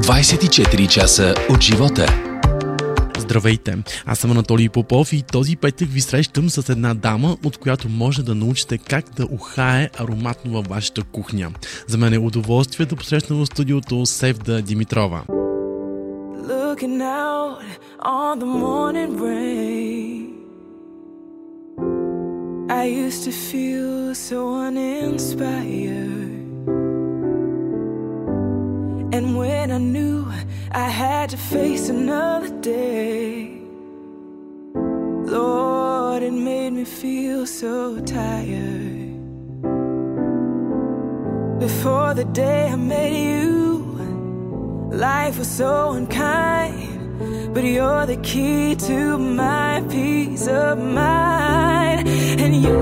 24 часа от живота. Здравейте! Аз съм Анатолий Попов и този петък ви срещам с една дама, от която може да научите как да ухае ароматно във вашата кухня. За мен е удоволствие да посрещна в студиото Севда Димитрова. Looking out on the morning rain I used to feel so uninspired And when I knew I had to face another day. Lord, it made me feel so tired. Before the day I met you, life was so unkind. But you're the key to my peace of mind. And you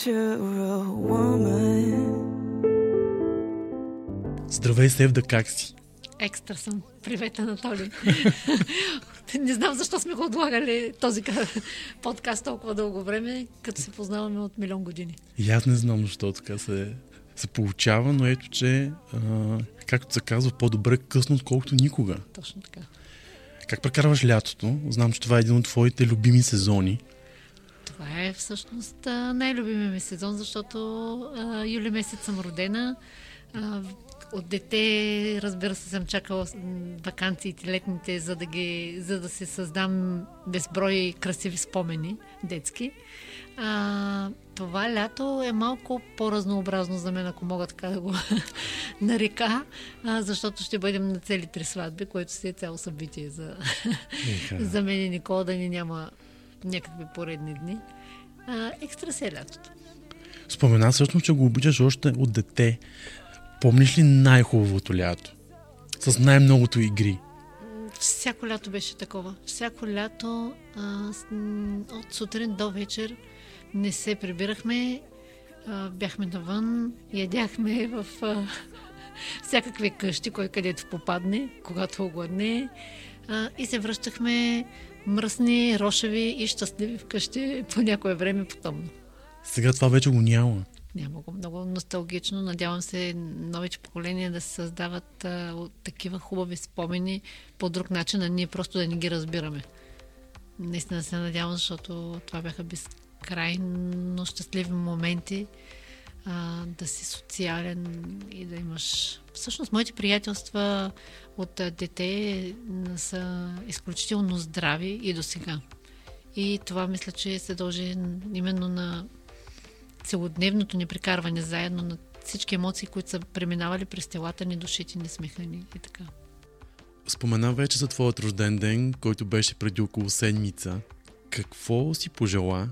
natural woman. Здравей, Севда, как си? Екстра съм. Привет, Анатолий. Не знам защо сме го отлагали този подкаст толкова дълго време, като се познаваме от милион години. И аз не знам защо така се, се получава, но ето, че а, както се казва, по-добре късно, отколкото никога. Точно така. Как прекарваш лятото? Знам, че това е един от твоите любими сезони. Това е всъщност най-любимия ми сезон, защото а, юли месец съм родена. А, от дете, разбира се, съм чакала вакансиите летните, за да, ги, за да се създам безброй красиви спомени детски. А, това лято е малко по-разнообразно за мен, ако мога така да го нарека, а, защото ще бъдем на цели три сватби, което си е цяло събитие за, за мен и Никола да ни няма някакви поредни дни. А, екстра се е лятото. Спомена всъщност, че го обичаш още от дете. Помниш ли най-хубавото лято? С най-многото игри? Всяко лято беше такова. Всяко лято а, от сутрин до вечер не се прибирахме, а, бяхме навън, ядяхме в а, всякакви къщи, кой където попадне, когато огладне и се връщахме мръсни, рошеви и щастливи вкъщи по някое време потомно. Сега това вече го няма. Няма го много носталгично. Надявам се новите поколения да се създават а, такива хубави спомени по друг начин, а ние просто да не ги разбираме. Наистина се надявам, защото това бяха безкрайно щастливи моменти а, да си социален и да имаш... Всъщност, моите приятелства от дете са изключително здрави и до сега. И това мисля, че се дължи именно на целодневното ни прекарване заедно, на всички емоции, които са преминавали през телата ни, душите ни, смеха ни и така. Спомена вече за твоят рожден ден, който беше преди около седмица. Какво си пожела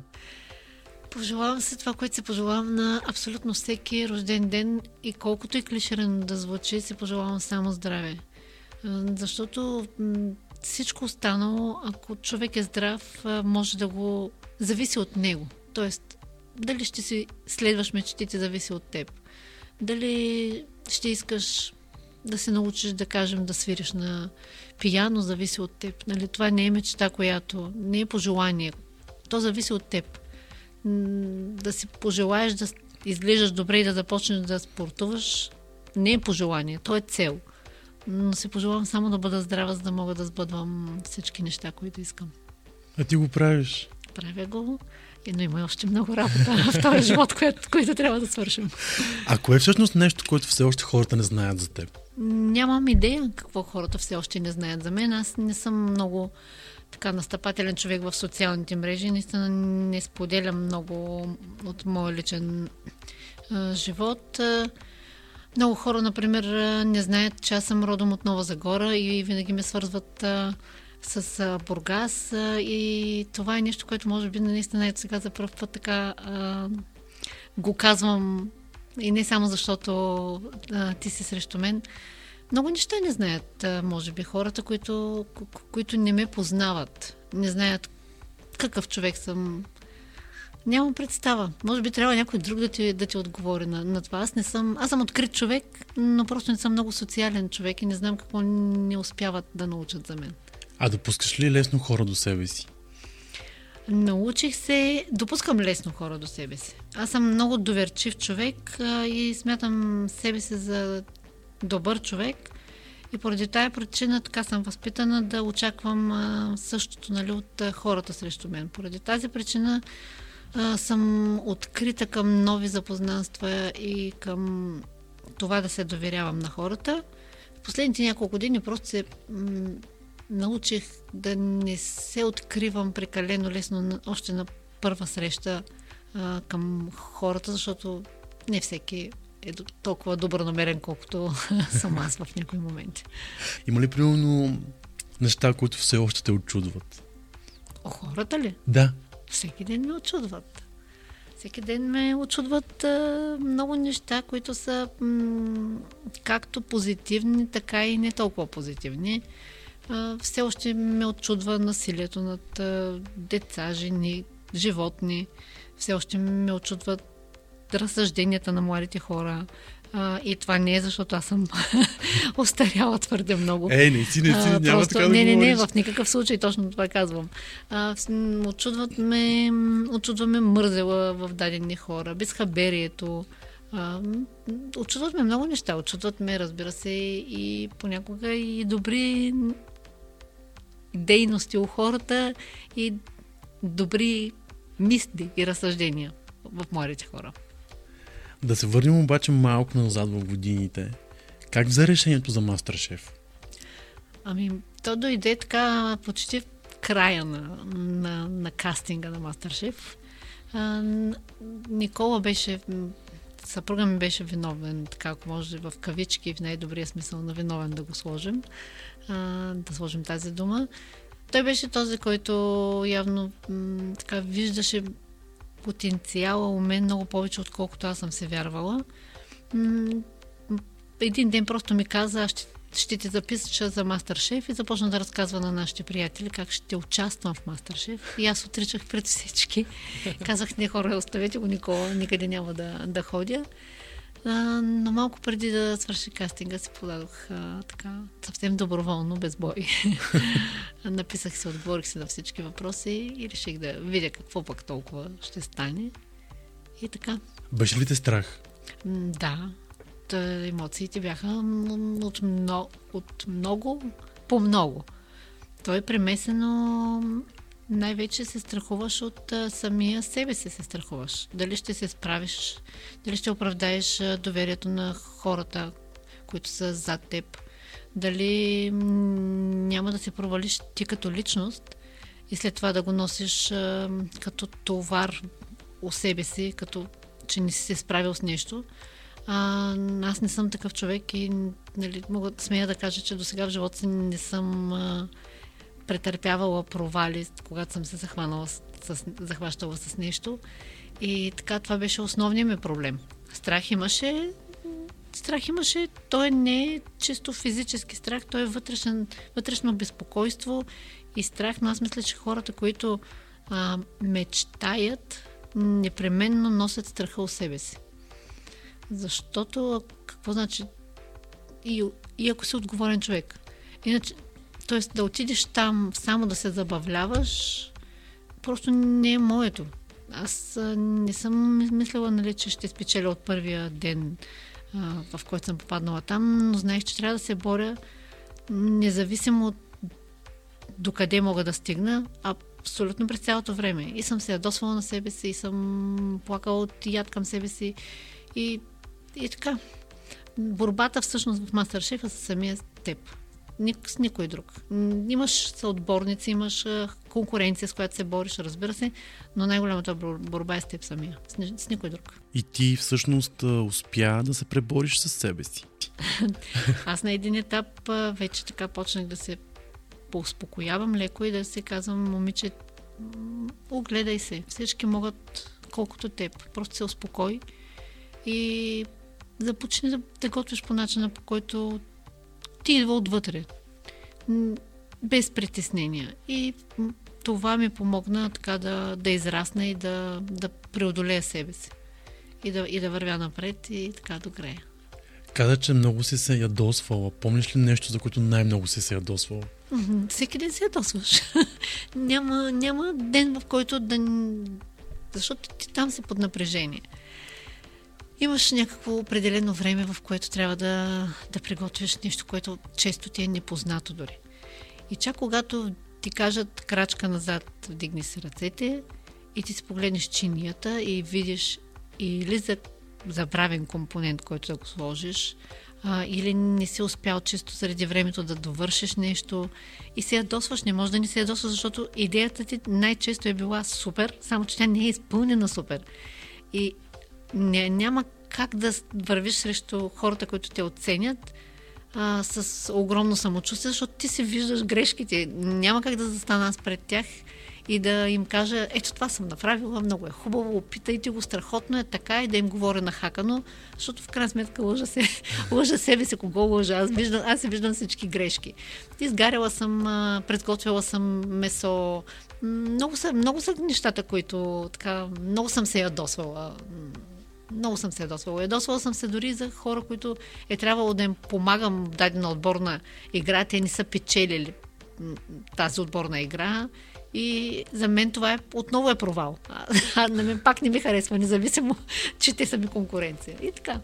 Пожелавам се това, което се пожелавам на абсолютно всеки рожден ден и колкото и клиширано да звучи, се пожелавам само здраве. Защото всичко останало, ако човек е здрав, може да го зависи от него. Тоест, дали ще си следваш мечтите, зависи от теб. Дали ще искаш да се научиш, да кажем, да свириш на пияно, зависи от теб. Нали? Това не е мечта, която не е пожелание. То зависи от теб да си пожелаеш да изглеждаш добре и да започнеш да спортуваш, не е пожелание, то е цел. Но си пожелавам само да бъда здрава, за да мога да сбъдвам всички неща, които искам. А ти го правиш? Правя го, но има още много работа в този живот, което, което трябва да свършим. А кое е всъщност нещо, което все още хората не знаят за теб? Нямам идея какво хората все още не знаят за мен. Аз не съм много така настъпателен човек в социалните мрежи. Наистина не споделям много от моя личен а, живот. Много хора, например, не знаят, че аз съм родом от Нова Загора и винаги ме свързват а, с а, Бургас а, и това е нещо, което може би наистина ето сега за първ път така а, го казвам и не само защото а, ти си срещу мен. Много неща не знаят, може би, хората, които, които не ме познават. Не знаят какъв човек съм. Нямам представа. Може би трябва някой друг да ти, да ти отговори на, на това. Аз не съм. Аз съм открит човек, но просто не съм много социален човек и не знам какво не успяват да научат за мен. А допускаш ли лесно хора до себе си? Научих се, допускам лесно хора до себе си. Аз съм много доверчив човек а, и смятам себе си за добър човек. И поради тая причина така съм възпитана да очаквам а, същото нали, от а, хората срещу мен. Поради тази причина а, съм открита към нови запознанства и към това да се доверявам на хората. В последните няколко години просто се м- научих да не се откривам прекалено лесно на, още на първа среща а, към хората, защото не всеки е толкова добронамерен, колкото съм аз в някои моменти. Има ли примерно неща, които все още те очудват? О, хората ли? Да. Всеки ден ме очудват. Всеки ден ме очудват а, много неща, които са м- както позитивни, така и не толкова позитивни. А, все още ме очудва насилието над а, деца, жени, животни. Все още ме очудват разсъжденията на младите хора. А, и това не е защото аз съм остаряла твърде много. Е, не си, не си, А, няма просто, така да не, не, не, в никакъв случай точно това казвам. А, очудват ме, м, очудваме мързела в дадени хора, безхаберието. А, очудват ме много неща. Очудват ме, разбира се, и понякога и добри дейности у хората и добри мисли и разсъждения в младите хора. Да се върнем обаче малко назад в годините. Как взе решението за Мастершеф? Ами, то дойде така почти в края на, на, на кастинга на Мастершеф. Никола беше, съпруга ми беше виновен, така ако може в кавички, в най-добрия смисъл на виновен да го сложим, а, да сложим тази дума. Той беше този, който явно м, така виждаше потенциала у мен много повече, отколкото аз съм се вярвала. Един ден просто ми каза, аз ще, ще те запиша за Мастершеф и започна да разказва на нашите приятели как ще участвам в Мастершеф. И аз отричах пред всички. Казах, не хора, оставете го Никола, никъде няма да, да ходя. А, но малко преди да свърши кастинга си подадох а, така съвсем доброволно, без бой. Написах се, отговорих се на всички въпроси и реших да видя какво пък толкова ще стане. И така. Беше ли те страх? М, Да, та, емоциите бяха от много, от много по много. То е премесено най-вече се страхуваш от самия себе си се страхуваш. Дали ще се справиш, дали ще оправдаеш доверието на хората, които са зад теб. Дали няма да се провалиш ти като личност и след това да го носиш като товар у себе си, като че не си се справил с нещо. А, аз не съм такъв човек и нали, мога смея да кажа, че до сега в живота си не съм а, претърпявала провали, когато съм се захванала с, захващала с нещо. И така това беше основният ми проблем. Страх имаше, страх имаше, той не е чисто физически страх, той е вътрешен, вътрешно безпокойство и страх, но аз мисля, че хората, които а, мечтаят, непременно носят страха у себе си. Защото какво значи и, и ако си отговорен човек. Иначе, т.е. да отидеш там само да се забавляваш, просто не е моето. Аз не съм мислила, нали, че ще спечеля от първия ден, в който съм попаднала там, но знаех, че трябва да се боря независимо от докъде мога да стигна, абсолютно през цялото време. И съм се ядосвала на себе си, и съм плакала от яд към себе си. И, и така. Борбата всъщност в Мастершеф е с самия теб. Ник, с никой друг. Имаш съотборници, имаш конкуренция, с която се бориш, разбира се, но най-голямата бор- борба е с теб самия. С, ни- с никой друг. И ти всъщност успя да се пребориш с себе си. Аз на един етап вече така почнах да се поуспокоявам леко и да се казвам, момиче, огледай се. Всички могат колкото теб. Просто се успокой и започни да, да готвиш по начина, по който ти идва отвътре. Без притеснения. И това ми помогна така да, да израсна и да, да преодолея себе си. И да, и да вървя напред и така до края. Каза, че много си се ядосвала. Помниш ли нещо, за което най-много си се ядосвала? Всеки ден се ядосваш. няма, няма ден, в който да... Защото ти там си под напрежение. Имаш някакво определено време, в което трябва да, да приготвиш нещо, което често ти е непознато дори. И чак когато ти кажат крачка назад, вдигни си ръцете и ти си погледнеш чинията и видиш или за забравен компонент, който да го сложиш, а, или не си успял чисто заради времето да довършиш нещо и се ядосваш. Не може да не се ядосваш, защото идеята ти най-често е била супер, само че тя не е изпълнена супер. И не, няма как да вървиш срещу хората, които те оценят а, с огромно самочувствие, защото ти си виждаш грешките. Няма как да застана аз пред тях и да им кажа, ето това съм направила, много е хубаво, опитайте го, страхотно е така и да им говоря нахакано, защото в крайна сметка лъжа, се, лъжа себе си, кого лъжа. Аз, виждам, аз си виждам всички грешки. Изгаряла съм, предготвила съм месо. Много са, много са нещата, които така, много съм се ядосвала. Много съм се ядосвала. Ядосвала съм се дори за хора, които е трябвало да им помагам в дадена отборна игра. Те не са печелили тази отборна игра. И за мен това е, отново е провал. А, а на мен пак не ми харесва, независимо, че те са ми конкуренция. И така.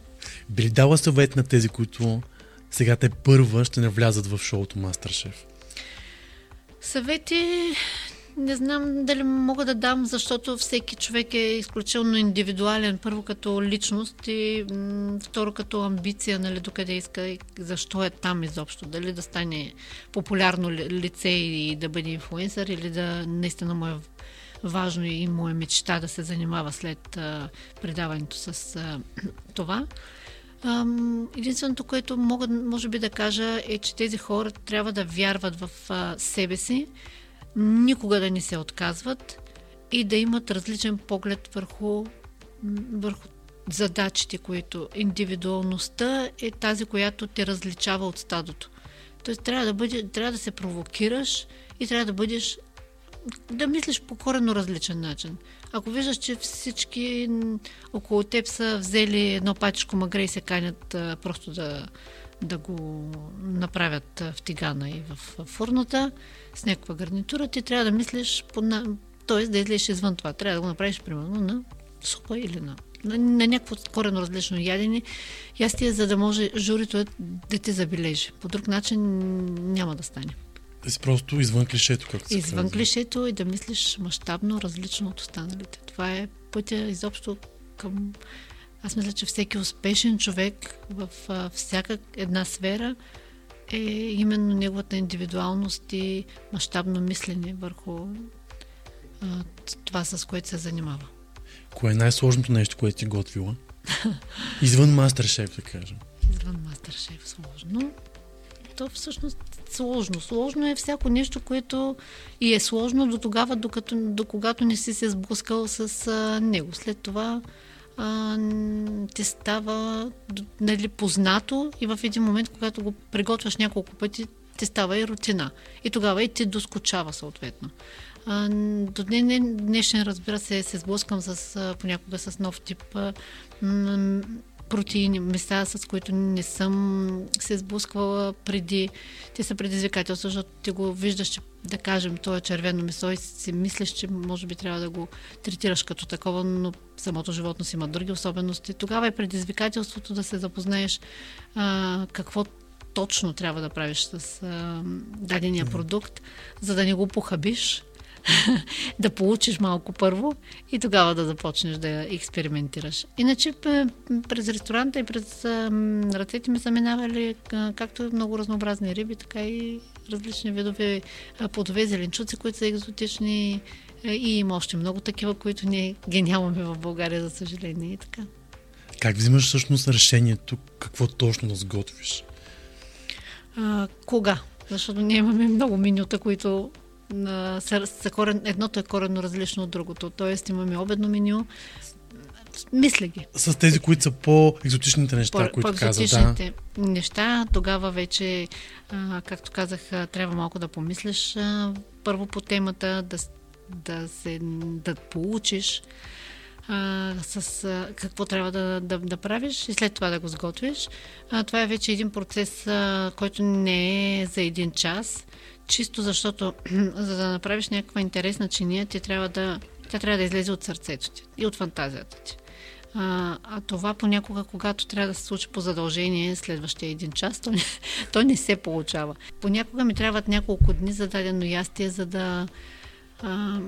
Би ли дала съвет на тези, които сега те първа ще навлязат в шоуто Мастершеф? Съвети не знам дали мога да дам, защото всеки човек е изключително индивидуален. Първо като личност и второ като амбиция, нали, докъде иска и защо е там изобщо. Дали да стане популярно ли- лице и да бъде инфлуенсър или да наистина му е важно и му е мечта да се занимава след а, предаването с а, това. Единственото, което мога, може би да кажа е, че тези хора трябва да вярват в себе си, никога да не се отказват и да имат различен поглед върху, върху задачите, които индивидуалността е тази, която те различава от стадото. Тоест трябва да, бъде, трябва да се провокираш и трябва да бъдеш да мислиш по коренно различен начин. Ако виждаш, че всички около теб са взели едно пачешко магре и се канят а, просто да, да го направят в тигана и в, фурната с някаква гарнитура, ти трябва да мислиш, по, т.е. да излезеш извън това. Трябва да го направиш примерно на супа или на, на, на някакво корено различно ядене. Ястие, за да може журито да те забележи. По друг начин няма да стане. Си просто извън клишето, както се Извън казва. клишето и да мислиш мащабно, различно от останалите. Това е пътя изобщо към... Аз мисля, че всеки успешен човек в а, всяка една сфера е именно неговата индивидуалност и мащабно мислене върху а, това, с което се занимава. Кое е най-сложното нещо, което ти готвила? Извън Мастершеф, да кажем. Извън мастер-шеф сложно. То всъщност сложно. Сложно е всяко нещо, което и е сложно до тогава, докато, до когато не си се сблъскал с а, него. След това а, ти става нали, познато и в един момент, когато го приготвяш няколко пъти, ти става и рутина. И тогава и ти доскочава съответно. А, до днешен, разбира се, се сблъскам с, понякога с нов тип м- протеини, места, с които не съм се сблъсквала преди. Те са предизвикателства, защото ти го виждаш, че да кажем, то е червено месо и си мислиш, че може би трябва да го третираш като такова, но самото животно си има други особености. Тогава е предизвикателството да се запознаеш а, какво точно трябва да правиш с а, дадения продукт, за да не го похабиш, да получиш малко първо и тогава да започнеш да експериментираш. Иначе през ресторанта и през ръцете ми са минавали както много разнообразни риби, така и различни видове плодове, зеленчуци, които са екзотични и има още много такива, които ние ги нямаме в България, за съжаление и така. Как взимаш всъщност решението какво точно да сготвиш? А, кога? Защото ние имаме много менюта, които са, са корен, едното е коренно различно от другото. Тоест имаме обедно меню. Мисля ги. С тези, които са по-екзотичните неща, По- които каза, да. по-екзотичните неща, тогава вече, а, както казах, трябва малко да помислиш а, първо по темата, да, да, се, да получиш а, с а, какво трябва да, да, да правиш и след това да го сготвиш. А, това е вече един процес, а, който не е за един час. Чисто защото за да направиш някаква интересна чиния, ти трябва да, тя трябва да излезе от сърцето ти и от фантазията ти. А, а това понякога, когато трябва да се случи по задължение следващия един час, то не, то не се получава. Понякога ми трябват няколко дни за дадено ястие, за да, а,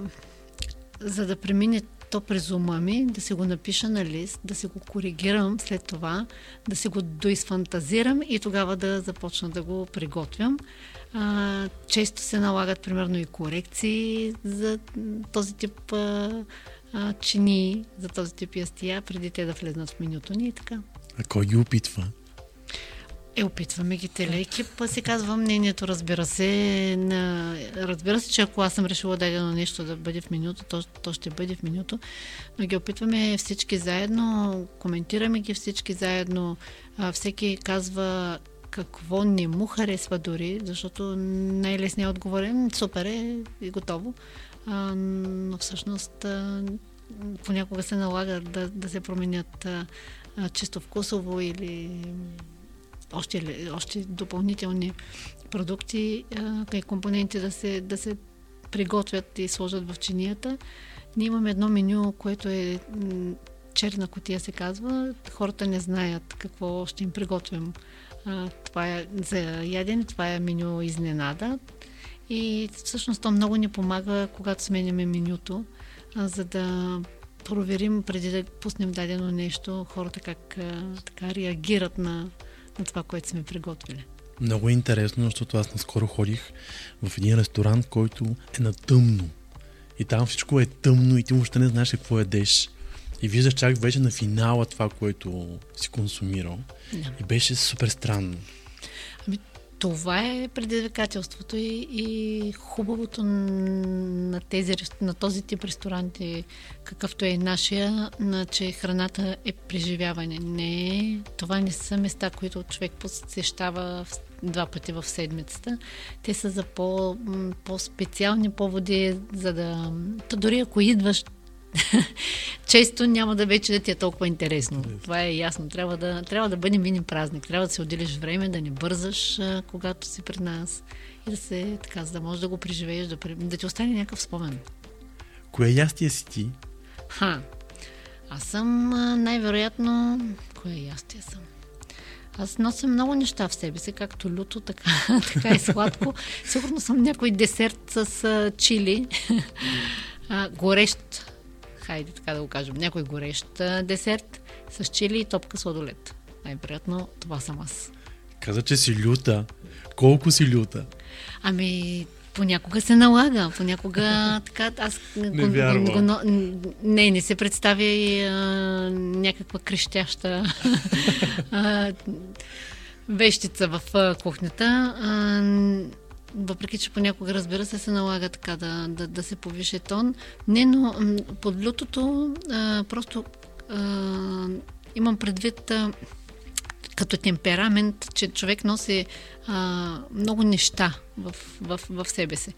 за да премине то през ума ми, да се го напиша на лист, да се го коригирам след това, да се го доизфантазирам и тогава да започна да го приготвям. А, често се налагат, примерно, и корекции за този тип а, а, чини, за този тип ястия, преди те да влезнат в менюто ни и така. А кой ги опитва? Е, опитваме ги телеекип, се казва мнението, разбира се. На... Разбира се, че ако аз съм решила дадено нещо да бъде в менюто, то, то ще бъде в менюто. Но ги опитваме всички заедно, коментираме ги всички заедно. Всеки казва какво не му харесва дори, защото най-лесният отговор е супер е и готово. А, но всъщност а, понякога се налага да, да се променят а, чисто вкусово или още, още допълнителни продукти и компоненти да се, да се приготвят и сложат в чинията. Ние имаме едно меню, което е черна котия се казва. Хората не знаят какво ще им приготвим. Това е за ядене, това е меню изненада. И всъщност то много ни помага, когато сменяме менюто, за да проверим преди да пуснем дадено нещо, хората как така реагират на, на това, което сме приготвили. Много е интересно, защото аз наскоро ходих в един ресторант, който е на тъмно. И там всичко е тъмно и ти въобще не знаеш какво ядеш. И виждаш чак вече на финала това, което си консумирал. Да. И беше супер странно. Това е предизвикателството и, и хубавото на, тези, на този тип ресторанти, какъвто е нашия, на, че храната е преживяване. Не, това не са места, които човек посещава два пъти в седмицата. Те са за по, по-специални поводи, за да... То дори ако идваш често няма да вече да ти е толкова интересно. Това е ясно. Трябва да, трябва да бъде мини празник. Трябва да се отделиш време, да не бързаш, когато си пред нас и да се, така, за да можеш да го преживееш, да, да ти остане някакъв спомен. Кое ястие си ти? Ха, аз съм най-вероятно... Кое ястие съм? Аз нося много неща в себе си, както люто, така, така и сладко. Сигурно съм някой десерт с а, чили. а, горещ хайде така да го кажем, някой горещ десерт с чили и топка сладолет. Най-вероятно това съм аз. Каза, че си люта. Колко си люта? Ами, понякога се налага, понякога така, аз не, го, го, го, не, не се представя и а, някаква крещяща а, вещица в а, кухнята. А, въпреки че понякога, разбира се, се налага така да, да, да се повише тон. Не, но под лютото а, просто а, имам предвид а, като темперамент, че човек носи а, много неща в, в, в себе си.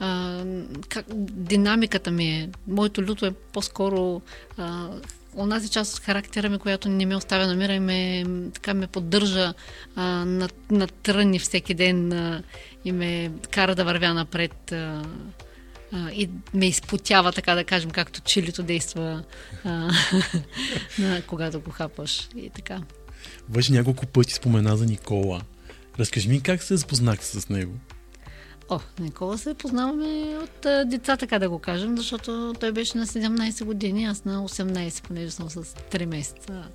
А, как, динамиката ми е, моето люто е по-скоро а, онази част от характера ми, която не ме оставя на мира и ме, така ме поддържа а, на, на тръни всеки ден а, и ме кара да вървя напред а, а, и ме изпотява, така да кажем, както чилито действа, а, на, когато го хапаш и така. Вече няколко пъти спомена за Никола. Разкажи ми как се запознахте с него? О, Никола се познаваме от а, деца, така да го кажем, защото той беше на 17 години, аз на 18, понеже съм с 3 месеца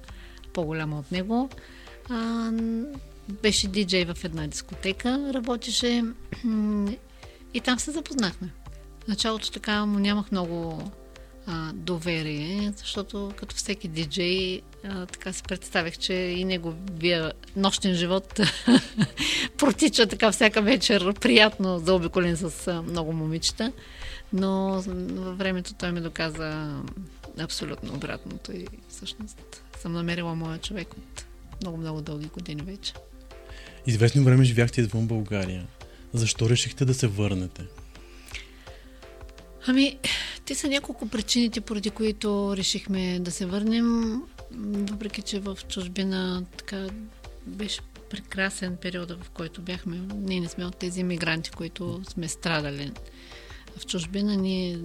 по-голяма от него. А, беше диджей в една дискотека, работеше и там се запознахме. В началото така му нямах много а, доверие, защото като всеки диджей а, така си представих, че и неговия нощен живот протича така всяка вечер приятно, заобиколен с много момичета. Но във времето той ми доказа абсолютно обратното и всъщност съм намерила моя човек от много-много дълги години вече. Известно време живяхте извън България. Защо решихте да се върнете? Ами, те са няколко причините, поради които решихме да се върнем, въпреки че в чужбина така беше прекрасен период, в който бяхме. Ние не сме от тези мигранти, които сме страдали в чужбина. Ние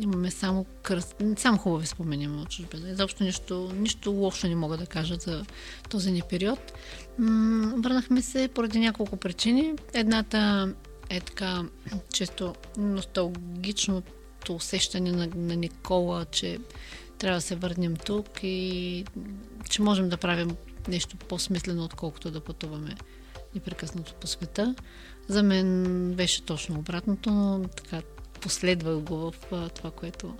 имаме само, кръст, само хубави спомени от чужбина. Изобщо нищо, нищо лошо не мога да кажа за този ни период. върнахме се поради няколко причини. Едната е така често носталгичното усещане на, на Никола, че трябва да се върнем тук и че можем да правим нещо по-смислено, отколкото да пътуваме непрекъснато по света. За мен беше точно обратното, но така последвах го в това, което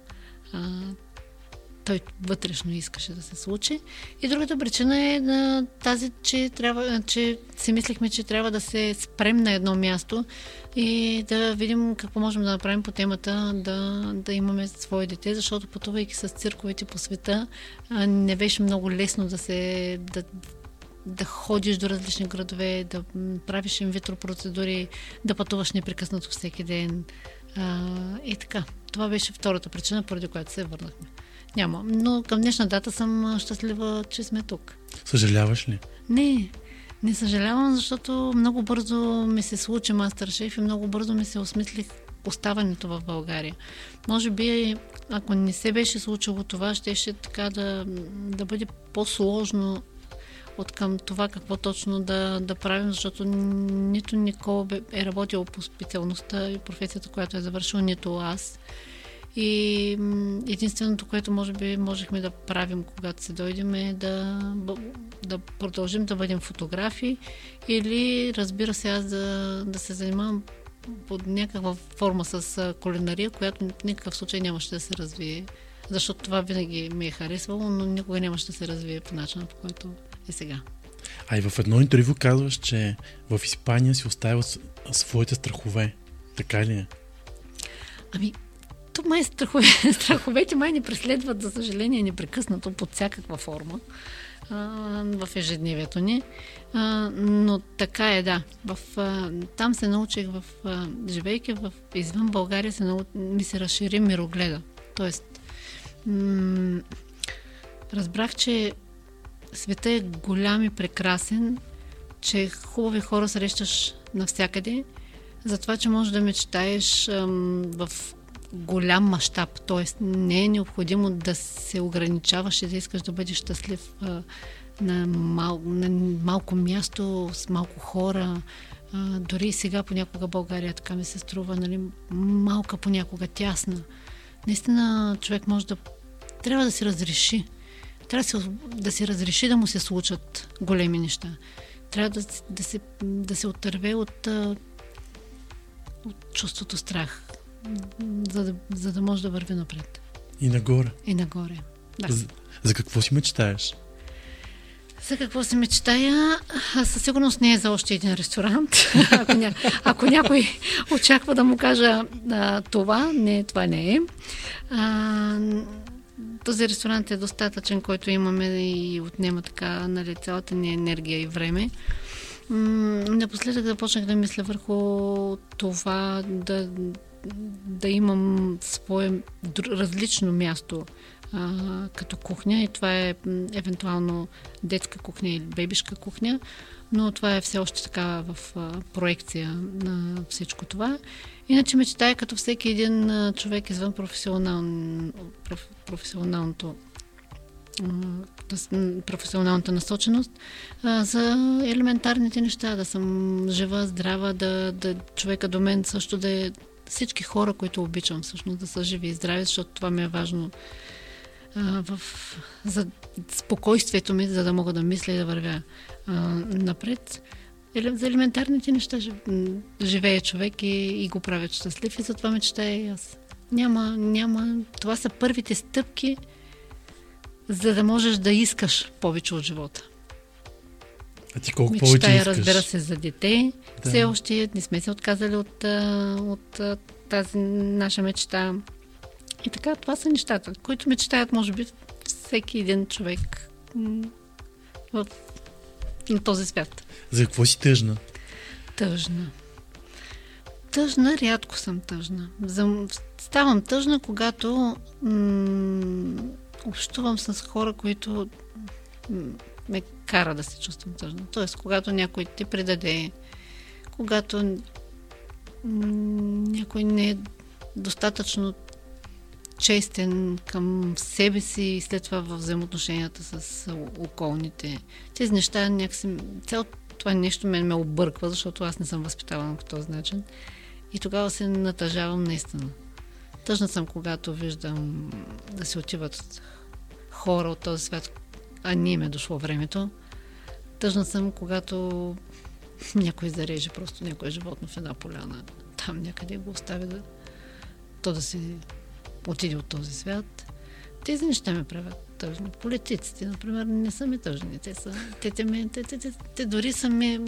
а, той вътрешно искаше да се случи. И другата причина е на тази, че, трябва, че си мислихме, че трябва да се спрем на едно място и да видим какво можем да направим по темата да, да имаме свое дете, защото пътувайки с цирковете по света не беше много лесно да се да, да ходиш до различни градове, да правиш инвитро процедури, да пътуваш непрекъснато всеки ден. А, и така. Това беше втората причина, поради която се върнахме. Няма. Но към днешна дата съм щастлива, че сме тук. Съжаляваш ли? Не. Не съжалявам, защото много бързо ми се случи мастер-шеф и много бързо ми се осмислих оставането в България. Може би, ако не се беше случило това, ще, ще така да, да бъде по-сложно от към това какво точно да, да правим, защото нито Никола е работил по специалността и професията, която е завършил, нито аз. И единственото, което може би можехме да правим, когато се дойдем, е да, да продължим да бъдем фотографи или, разбира се, аз да, да се занимавам под някаква форма с кулинария, която в никакъв случай нямаше да се развие. Защото това винаги ми е харесвало, но никога нямаше да се развие по начина, по който е сега. А и в едно интервю казваш, че в Испания си оставя своите страхове. Така ли е? Ами, то май страхове, страховете май ни преследват, за съжаление, непрекъснато под всякаква форма в ежедневието ни. Но така е, да. В, там се научих, в, живейки в, извън България, се нау... ми се разшири мирогледа. Тоест, м- разбрах, че света е голям и прекрасен, че хубави хора срещаш навсякъде, за това, че можеш да мечтаеш ам, в голям мащаб, т.е. не е необходимо да се ограничаваш и да искаш да бъдеш щастлив а, на, мал, на малко място, с малко хора. А, дори сега понякога България така ми се струва, нали, малка понякога, тясна. Наистина човек може да... Трябва да си разреши. Трябва да се, да се разреши да му се случат големи неща. Трябва да, да, се, да се отърве от, от чувството страх за да, за да може да върви напред. И нагоре. И нагоре. Да. За, за какво си мечтаеш? За какво си мечтая? Със сигурност не е за още един ресторант. ако, ня... ако някой очаква да му кажа а, това, не, това не е. А, този ресторант е достатъчен, който имаме и отнема така нали, цялата ни енергия и време. Напоследък започнах да мисля върху това да да имам свое различно място а, като кухня и това е евентуално детска кухня или бебишка кухня, но това е все още така в а, проекция на всичко това. Иначе мечтая като всеки един а, човек извън професионал, проф, професионалното професионалната насоченост а, за елементарните неща, да съм жива, здрава, да, да човека до мен също да е всички хора, които обичам всъщност да са живи и здрави, защото това ми е важно в, за спокойствието ми, за да мога да мисля и да вървя а, напред. За елементарните неща живее човек и, и го правят щастлив и затова мечтая и аз. Няма, няма. Това са първите стъпки, за да можеш да искаш повече от живота. А ти колко Мечтая, повече искаш? разбира се, за дете. Да. Все още не сме се отказали от, от, тази наша мечта. И така, това са нещата, които мечтаят, може би, всеки един човек в, на този свят. За какво си тъжна? Тъжна. Тъжна, рядко съм тъжна. За, ставам тъжна, когато м- общувам с хора, които м- ме кара да се чувствам тъжна. Тоест, когато някой те предаде, когато някой не е достатъчно честен към себе си и след това в взаимоотношенията с околните. Тези неща някакси... Цяло това нещо мен ме обърква, защото аз не съм възпитавана по този начин. И тогава се натъжавам наистина. Тъжна съм, когато виждам да се отиват хора от този свят, а ние ме дошло времето. Тъжна съм, когато някой зареже просто някое животно в една поляна. Там някъде го остави да, то да си отиде от този свят. Тези неща ме правят тъжни. Политиците, например, не са ми тъжни. Те, са, те, те, те, те, те, те, те дори са ми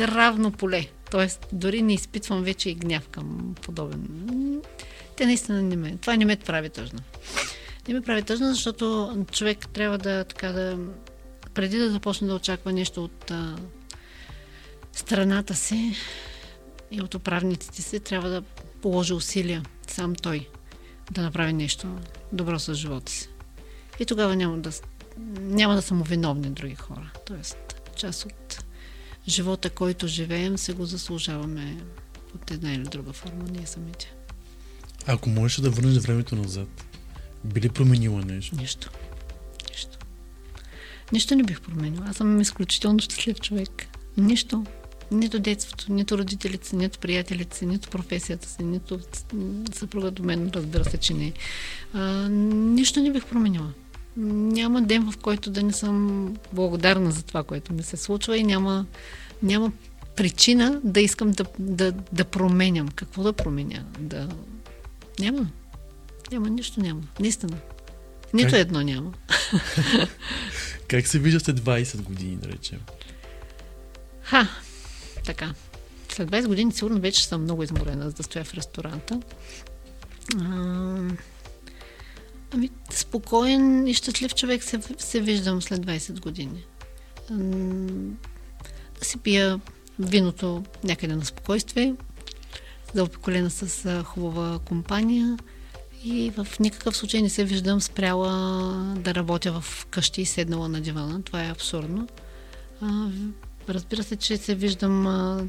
равно поле. Тоест, дори не изпитвам вече и гняв към подобен. Те наистина не ме. Това не ме прави тъжна. Не ме прави тъжна, защото човек трябва да така да. Преди да започне да очаква нещо от а, страната си и от управниците си, трябва да положи усилия сам той да направи нещо добро с живота си. И тогава няма да, няма да са виновни други хора. Тоест, част от живота, който живеем, се го заслужаваме от една или друга форма, ние самите. Ако можеш да върнеш времето назад, би ли променила нещо? Нищо. Нищо. Нищо не бих променила. Аз съм изключително щастлив човек. Нищо. Нито детството, нито родителите нито приятелите си, нито професията си, нито съпруга до мен, разбира се, че не. А, нищо не бих променила. Няма ден, в който да не съм благодарна за това, което ми се случва и няма, няма причина да искам да, да, да променям. Какво да променя? Да... Няма. Няма, нищо няма. Наистина. Нито как? едно няма. как се виждате 20 години, да речем? Ха, така. След 20 години сигурно вече съм много изморена, за да стоя в ресторанта. А, ами, спокоен и щастлив човек се, се виждам след 20 години. А, да си пия виното някъде на спокойствие, да обиколена с хубава компания и в никакъв случай не се виждам спряла да работя в къщи и седнала на дивана. Това е абсурдно. А, Разбира се, че се виждам а,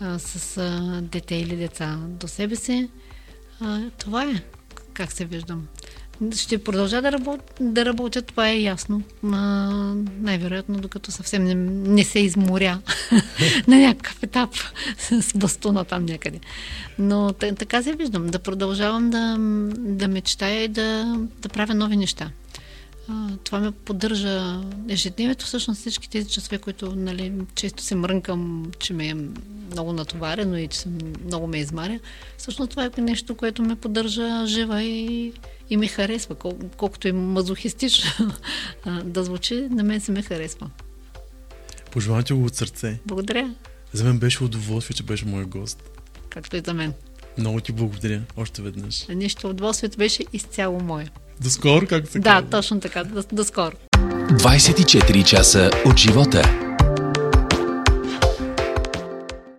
а, с а, дете или деца до себе си. А, това е как се виждам. Ще продължа да, работ, да работя, това е ясно. А, най-вероятно, докато съвсем не, не се изморя на някакъв етап с бастуна там някъде. Но така се виждам. Да продължавам да, да мечтая и да, да правя нови неща а, това ме поддържа ежедневието. Всъщност всички тези часове, които нали, често се мрънкам, че ме е много натоварено и че съм, много ме измаря, всъщност това е нещо, което ме поддържа жива и, и ми харесва. Кол, колкото и мазохистично да звучи, на мен се ме харесва. Пожелавам ти го от сърце. Благодаря. За мен беше удоволствие, че беше мой гост. Както и за мен. Много ти благодаря още веднъж. Нищо, удоволствието беше изцяло мое. До скоро, както се Да, казва. точно така. До, до скоро. 24 часа от живота.